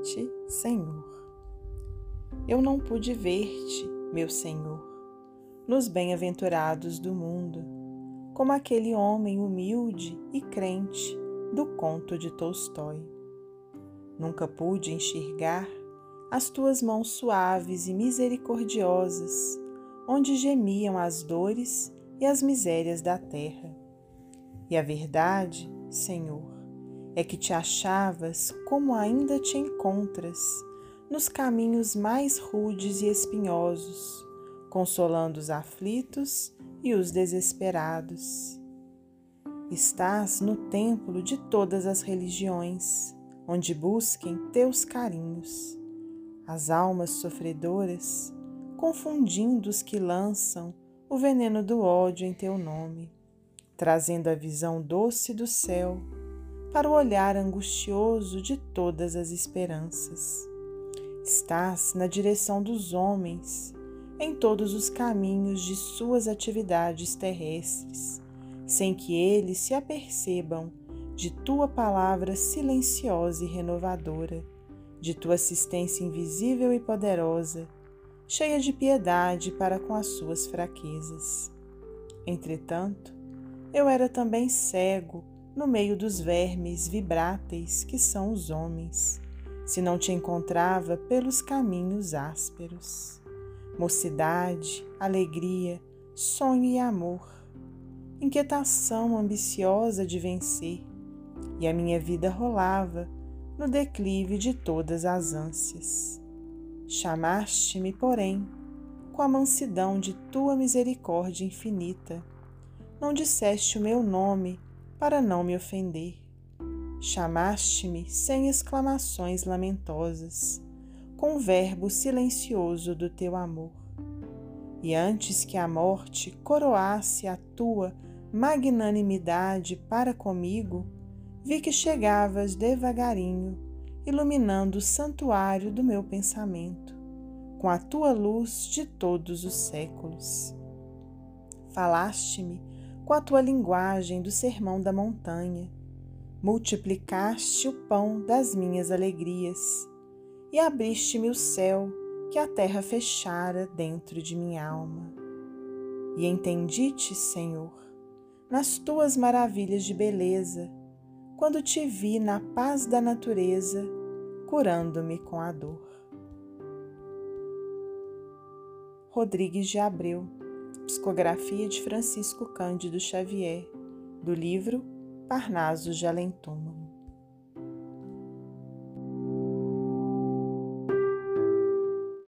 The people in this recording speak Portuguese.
noite, Senhor. Eu não pude ver-te, meu Senhor, nos bem-aventurados do mundo, como aquele homem humilde e crente do conto de Tolstói. Nunca pude enxergar as tuas mãos suaves e misericordiosas, onde gemiam as dores e as misérias da terra. E a verdade, Senhor, é que te achavas como ainda te encontras nos caminhos mais rudes e espinhosos, consolando os aflitos e os desesperados. Estás no templo de todas as religiões, onde busquem teus carinhos. As almas sofredoras, confundindo os que lançam o veneno do ódio em teu nome, trazendo a visão doce do céu para o olhar angustioso de todas as esperanças. Estás na direção dos homens, em todos os caminhos de suas atividades terrestres, sem que eles se apercebam de tua palavra silenciosa e renovadora, de tua assistência invisível e poderosa, cheia de piedade para com as suas fraquezas. Entretanto, eu era também cego no meio dos vermes vibráteis que são os homens, se não te encontrava pelos caminhos ásperos. Mocidade, alegria, sonho e amor, inquietação ambiciosa de vencer, e a minha vida rolava no declive de todas as ânsias. Chamaste-me, porém, com a mansidão de tua misericórdia infinita. Não disseste o meu nome para não me ofender. Chamaste-me sem exclamações lamentosas, com o verbo silencioso do teu amor. E antes que a morte coroasse a tua magnanimidade para comigo, vi que chegavas devagarinho, iluminando o santuário do meu pensamento, com a tua luz de todos os séculos. Falaste-me com a tua linguagem do sermão da montanha. Multiplicaste o pão das minhas alegrias e abriste-me o céu que a terra fechara dentro de minha alma. E entendi-te, Senhor, nas tuas maravilhas de beleza, quando te vi na paz da natureza, curando-me com a dor. Rodrigues de Abreu Psicografia de Francisco Cândido Xavier, do livro Parnasos de Além